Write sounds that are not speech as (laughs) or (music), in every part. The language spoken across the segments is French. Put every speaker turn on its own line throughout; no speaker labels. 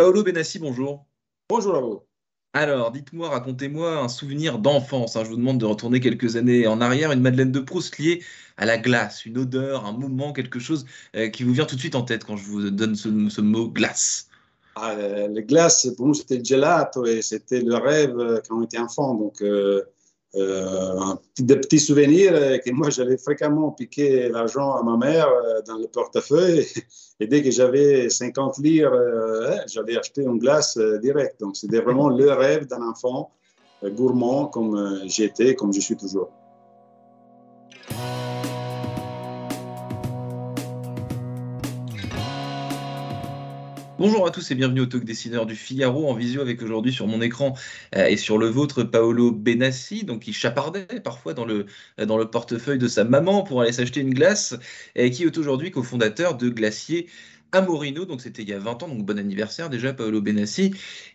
Paolo Benassi, bonjour.
Bonjour à vous.
Alors, dites-moi, racontez-moi un souvenir d'enfance. hein. Je vous demande de retourner quelques années en arrière, une Madeleine de Proust liée à la glace, une odeur, un moment, quelque chose euh, qui vous vient tout de suite en tête quand je vous donne ce, ce mot glace.
Ah, euh, les glaces, pour nous, c'était le gelato et c'était le rêve euh, quand on était enfant. Donc, euh, des petits souvenirs euh, que moi, j'allais fréquemment piquer l'argent à ma mère euh, dans le portefeuille. Et dès que j'avais 50 livres, euh, j'allais acheter une glace euh, direct. Donc, c'était vraiment le rêve d'un enfant gourmand comme j'étais, comme je suis toujours.
Bonjour à tous et bienvenue au Talk Dessineur du Figaro en visio avec aujourd'hui sur mon écran euh, et sur le vôtre Paolo Benassi, donc qui chapardait parfois dans le, dans le portefeuille de sa maman pour aller s'acheter une glace et qui est aujourd'hui cofondateur de Glacier Amorino, donc c'était il y a 20 ans, donc bon anniversaire déjà Paolo Benassi.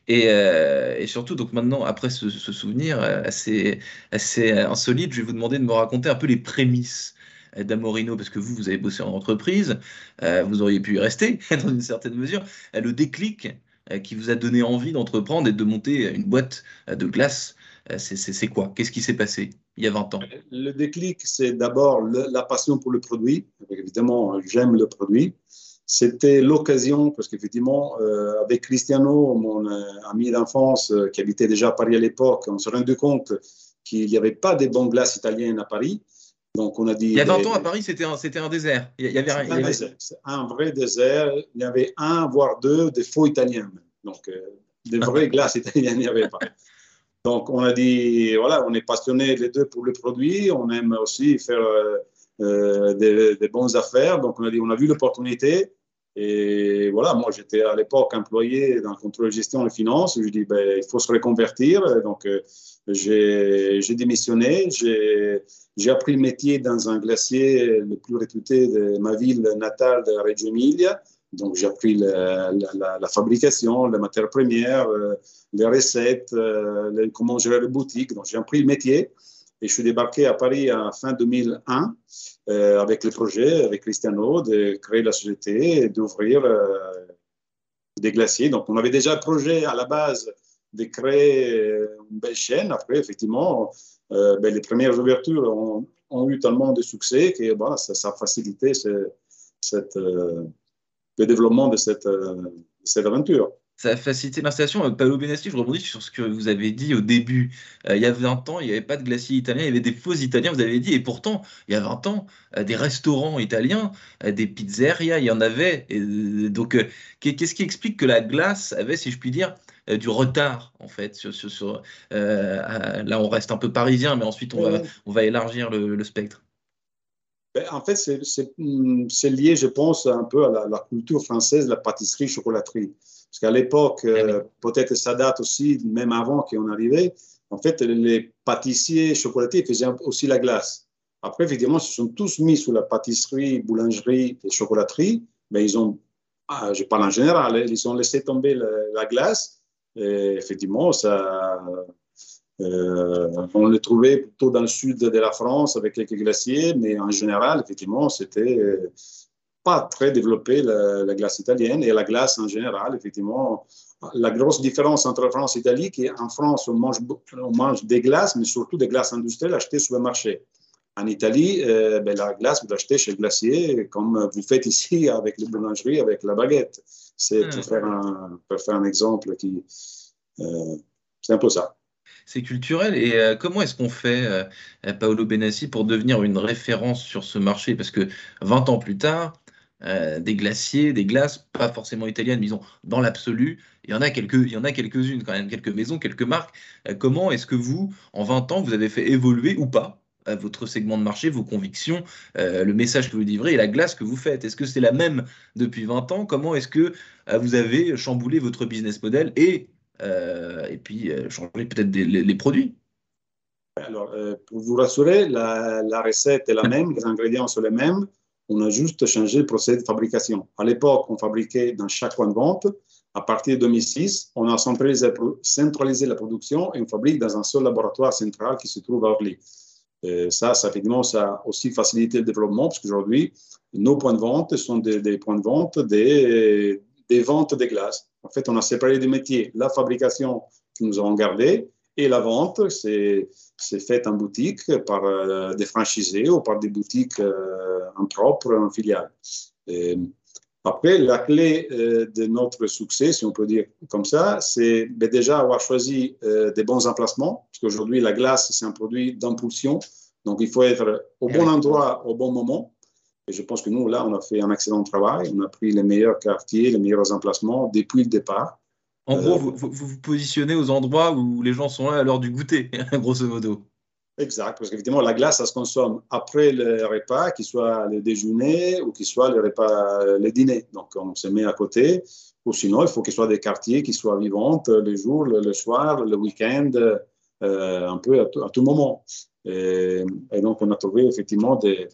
Et, euh, surtout donc maintenant après ce, souvenir euh, assez, assez insolite, je vais vous demander de me raconter un peu les prémices euh, d'Amorino, parce que vous, vous avez bossé en entreprise, euh, vous auriez pu y rester (laughs) dans une certaine mesure, euh, le déclic euh, qui vous a donné envie d'entreprendre et de monter une boîte de glace, c'est quoi? Qu'est-ce qui s'est passé il y a 20 ans?
Le déclic, c'est d'abord la passion pour le produit. Évidemment, j'aime le produit. C'était l'occasion, parce qu'effectivement, avec Cristiano, mon ami d'enfance qui habitait déjà à Paris à l'époque, on s'est rendu compte qu'il n'y avait pas de bonnes glaces italiennes à Paris. Donc, on a dit.
Il y a 20
les-
ans, à Paris, c'était un, c'était un désert. Il y avait, rien- il y
un,
avait-
un vrai désert. Il y avait un, voire deux, des faux italiens. Donc, euh, des (laughs) vraies glaces italiennes, il n'y avait pas. Donc, on a dit, voilà, on est passionnés les deux pour le produit. On aime aussi faire euh, euh, des, des bonnes affaires. Donc, on a dit, on a vu l'opportunité. Et voilà, moi, j'étais à l'époque employé dans le contrôle de gestion et finances. Je dis, ben, il faut se reconvertir. Donc, euh, j'ai démissionné. J'ai appris le métier dans un glacier le plus réputé de ma ville natale de Reggio Emilia. Donc, j'ai appris la, la, la, la fabrication, les matières premières, euh, les recettes, euh, comment gérer les boutiques. Donc, j'ai appris le métier. Et je suis débarqué à Paris en fin 2001 euh, avec le projet, avec Cristiano, de créer la société et d'ouvrir des glaciers. Donc, on avait déjà le projet à la base de créer euh, une belle chaîne. Après, effectivement, euh, ben, les premières ouvertures ont, eu tellement de succès que bon, ça, a facilité euh, le développement de cette, cette aventure.
Ça a facilité l'installation. Paolo Benassi, je rebondis sur ce que vous avez dit au début. Il y a 20 ans, il n'y avait pas de glaciers italiens, il y avait des faux italiens, vous avez dit. Et pourtant, il y a 20 ans, des restaurants italiens, des pizzerias, il y en avait. Donc, qu'est- qu'est-ce qui explique que la glace avait, si je puis dire, du retard, en fait, sur, sur- sur, euh, là, on reste un peu parisien, mais ensuite, on va, on va élargir le, le spectre.
Ben, en fait, c'est- c'est lié, je pense, un peu à la, la culture française, la pâtisserie, chocolaterie. Parce qu'à l'époque, euh, peut-être ça date aussi, même avant qu'on arrivait, en fait, les pâtissiers chocolatiers faisaient aussi la glace. Après, évidemment, ils se sont tous mis sous la pâtisserie, boulangerie et chocolaterie, mais ils ont, ah, je parle en général, hein, ils ont laissé tomber la, la glace. Effectivement, ça, euh, on le trouvait plutôt dans le sud de la France avec quelques glaciers, mais en général, effectivement, c'était pas très développé la, la glace italienne et la glace en général, effectivement. La grosse différence entre France et l'Italie, c'est qu'en France, on mange, on mange des glaces, mais surtout des glaces industrielles achetées sur le marché. En Italie, euh, ben, la glace, vous l'achetez chez le glacier, comme vous faites ici avec les boulangeries, avec la baguette. C'est pour,
Mm.
faire un, pour faire un exemple qui. euh, c'est un peu ça.
C'est culturel. Et euh, comment est-ce qu'on fait, euh, Paolo Benassi, pour devenir une référence sur ce marché? Parce que 20 ans plus tard, euh, des glaciers, des glaces, pas forcément italiennes, mais disons, dans l'absolu, il y en a quelques, il y en a quelques-unes quand même, quelques maisons, quelques marques. Euh, comment est-ce que vous, en 20 ans, vous avez fait évoluer ou pas votre segment de marché, vos convictions, euh, le message que vous livrez et la glace que vous faites? Est-ce que c'est la même depuis 20 ans? Comment est-ce que euh, vous avez chamboulé votre business model et, euh, et puis changé peut-être les, produits?
Alors, pour vous rassurer, la, la recette est la même, les ingrédients sont les mêmes. On a juste changé le procédé de fabrication. À l'époque, on fabriquait dans chaque point de vente. À partir de 2006, on a centralisé, centralisé la production et on fabrique dans un seul laboratoire central qui se trouve à Orly. Ça, ça, effectivement, ça a aussi facilité le développement parce qu'aujourd'hui, nos points de vente sont des, des points de vente des, des ventes de glace. En fait, on a séparé des métiers. La fabrication que nous avons gardée et la vente, c'est fait en boutique par euh, des franchisés ou par des boutiques euh, en propre, en filiale. Après, la clé euh, de notre succès, si on peut dire comme ça, c'est ben, déjà avoir choisi des bons emplacements, parce qu'aujourd'hui, la glace, c'est un produit d'impulsion. Donc, il faut être au bon endroit, au bon moment. Et je pense que nous, là, on a fait un excellent travail. On a pris les meilleurs quartiers, les meilleurs emplacements depuis le départ.
En gros, euh, vous, vous, positionnez aux endroits où les gens sont là à l'heure du goûter, (laughs) grosso modo.
Exact, parce qu'effectivement, la glace, ça se consomme après le repas, qu'il soit le déjeuner ou qu'il soit le repas, euh, le dîner. Donc, on se met à côté. Ou sinon, il faut qu'il soit des quartiers qui soient vivants le jour, le, soir, le week-end, euh, un peu à, tout moment. Et, donc, on a trouvé effectivement des,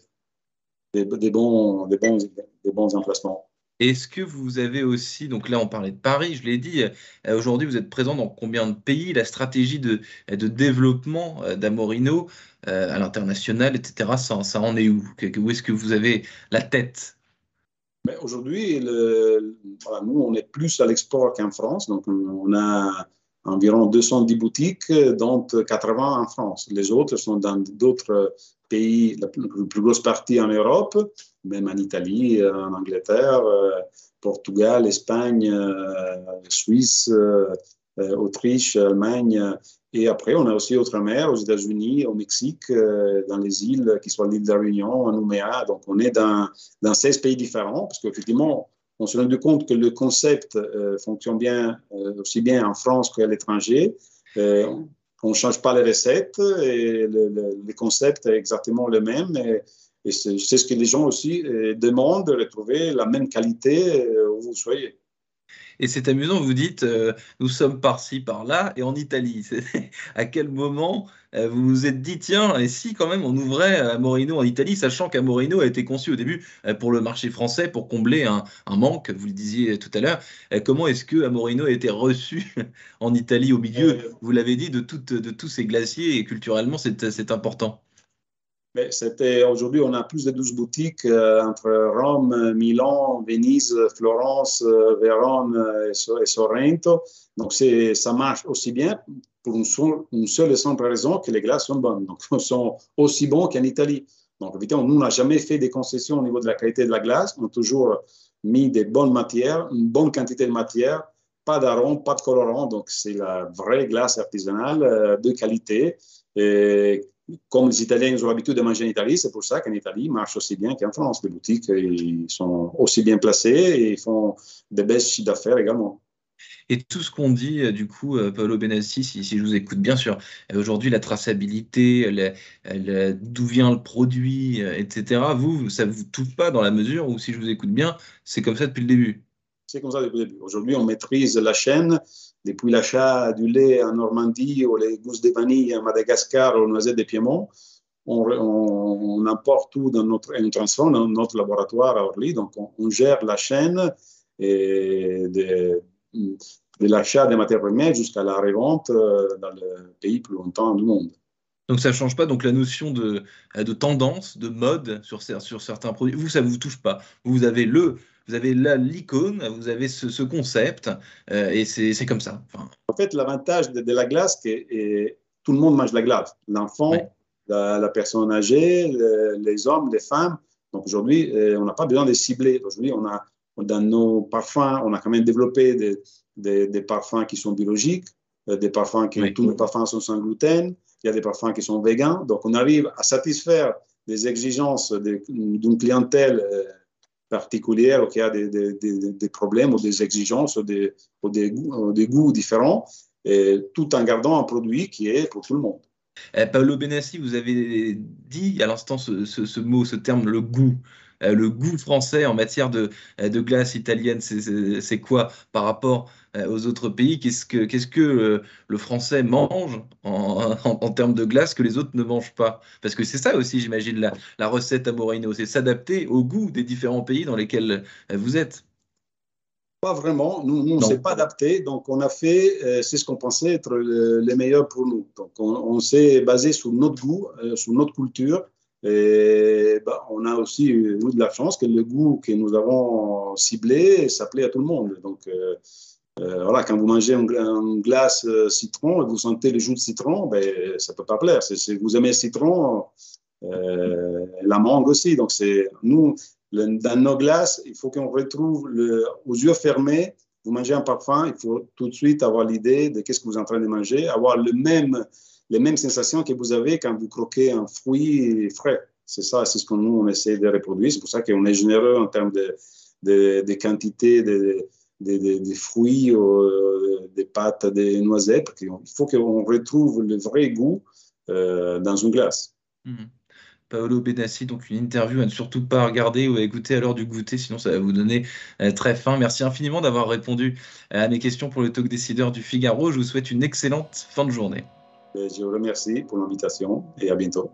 des, bons, des, bons, des bons emplacements.
Est-ce que vous avez aussi, donc là on parlait de Paris, je l'ai dit, euh, aujourd'hui vous êtes présent dans combien de pays? La stratégie de, développement euh, d'Amorino euh, à l'international, etc., ça, ça, en est où? Où est-ce que vous avez la tête?
Aujourd'hui, voilà, nous on est plus à l'export qu'en France, donc on a environ 210 boutiques, dont 80 en France. Les autres sont dans d'autres pays, la plus, grosse partie en Europe, même en Italie, en Angleterre, euh, Portugal, Espagne, euh, Suisse, euh, Autriche, Allemagne. Et après, on a aussi Outre-mer, aux États-Unis, au Mexique, dans les îles, qui sont l'île de la Réunion, en Nouméa. Donc, on est dans, dans 16 pays différents, parce qu'effectivement, on se rend compte que le concept fonctionne bien, aussi bien en France qu'à l'étranger on change pas les recettes et le, concept est exactement le même. Et, c'est ce que les gens aussi euh, demandent, de retrouver la même qualité euh, où vous soyez.
Et c'est amusant, vous dites, euh, nous sommes par-ci, par-là, et en Italie. (laughs) à quel moment euh, vous vous êtes dit, tiens, et si quand même on ouvrait Amorino en Italie, sachant qu'Amorino a été conçu au début euh, pour le marché français, pour combler un, manque, vous le disiez tout à l'heure. comment est-ce que Amorino a été reçu (laughs) en Italie au milieu, vous l'avez dit, de, de tous ces glaciers, et culturellement, c'est important
c'était aujourd'hui, on a plus de 12 boutiques euh, entre Rome, Milan, Venise, Florence, euh, Vérone euh, et, Sorrento. Donc, ça marche aussi bien pour une, seule, et simple raison que les glaces sont bonnes. Donc, elles (laughs) sont aussi bons qu'en Italie. Donc, évidemment, nous, n'a jamais fait des concessions au niveau de la qualité de la glace. On a toujours mis des bonnes matières, une bonne quantité de matière, pas d'arôme, pas de colorant. Donc, c'est la vraie glace artisanale de qualité. Comme les Italiens ont l'habitude de manger en Italie, c'est pour ça qu'en Italie, marche aussi bien qu'en France. Les boutiques ils sont aussi bien placées et font des belles chiffres d'affaires également.
Et tout ce qu'on dit, euh, du coup, euh, Paolo Benassi, si, je vous écoute bien sûr, euh, aujourd'hui, la traçabilité, d'où vient le produit, etc., vous, ça ne vous touche pas dans la mesure où, si je vous écoute bien, c'est comme ça depuis le début?
C'est comme ça depuis le début. Aujourd'hui, on maîtrise la chaîne depuis l'achat du lait en Normandie ou les gousses de vanille à Madagascar ou aux noisettes de Piémont. On, importe tout dans notre, on transforme dans notre laboratoire à Orly. Donc, on, gère la chaîne et de, l'achat des matières premières jusqu'à la revente euh, dans le pays plus longtemps du monde.
Donc ça ne change pas donc la notion de, de tendance, de mode sur, sur certains produits. Vous, ça ne vous touche pas. Vous avez le, vous avez là l'icône, vous avez ce, concept, euh, et c'est comme ça.
En fait, l'avantage de, la glace, c'est que tout le monde mange la glace. L'enfant, la, personne âgée, les hommes, les femmes. Donc aujourd'hui, euh, on n'a pas besoin de cibler. Aujourd'hui, on a dans nos parfums, on a quand même développé des, des, parfums qui sont biologiques, euh, des parfums qui, tous les parfums sont sans gluten, il y a des parfums qui sont végans. Donc on arrive à satisfaire les exigences d'une clientèle particulière ou qui a des, des, des, problèmes ou des exigences ou des, ou goûts, des goûts différents, tout en gardant un produit qui est pour tout le monde.
Eh, Paolo Benassi, vous avez dit à l'instant ce, ce, mot, ce terme, le goût. Euh, le goût français en matière de, euh, de glace italienne, c'est quoi par rapport euh, aux autres pays? Qu'est-ce que, qu'est-ce que le français mange (laughs) en, en, termes de glace que les autres ne mangent pas? Parce que c'est ça aussi, j'imagine, la, la recette à Moreno, c'est s'adapter au goût des différents pays dans lesquels vous êtes.
Pas vraiment. Nous, nous on ne s'est pas adapté. Donc, on a fait, c'est ce qu'on pensait être les meilleurs pour nous. Donc, on, s'est basé sur notre goût, sur notre culture. Et bah, on a aussi eu de la chance que le goût que nous avons ciblé s'appelait à tout le monde. Donc, euh, euh, voilà, quand vous mangez une, glace euh, citron et vous sentez le jus de citron, ben, ça ne peut pas plaire. Si vous aimez le citron, la mangue aussi. Donc, nous, dans nos glaces, il faut qu'on retrouve aux yeux fermés. Vous mangez un parfum, il faut tout de suite avoir l'idée de qu'est-ce que vous êtes en train de manger, avoir le même, les mêmes sensations que vous avez quand vous croquez un fruit frais. C'est ça, c'est ce que nous, on essaie de reproduire. C'est pour ça qu'on est généreux en termes de, de, de quantité de, fruits, euh, des pâtes, des noisettes. Il faut qu'on retrouve le vrai goût euh, dans une glace.
Mhm. Paolo Benassi, donc une interview à ne surtout pas regarder ou écouter à l'heure du goûter, sinon ça va vous donner euh, très faim. Merci infiniment d'avoir répondu à mes questions pour le talk décideur du Figaro. Je vous souhaite une excellente fin de journée.
Je vous remercie pour l'invitation et à bientôt.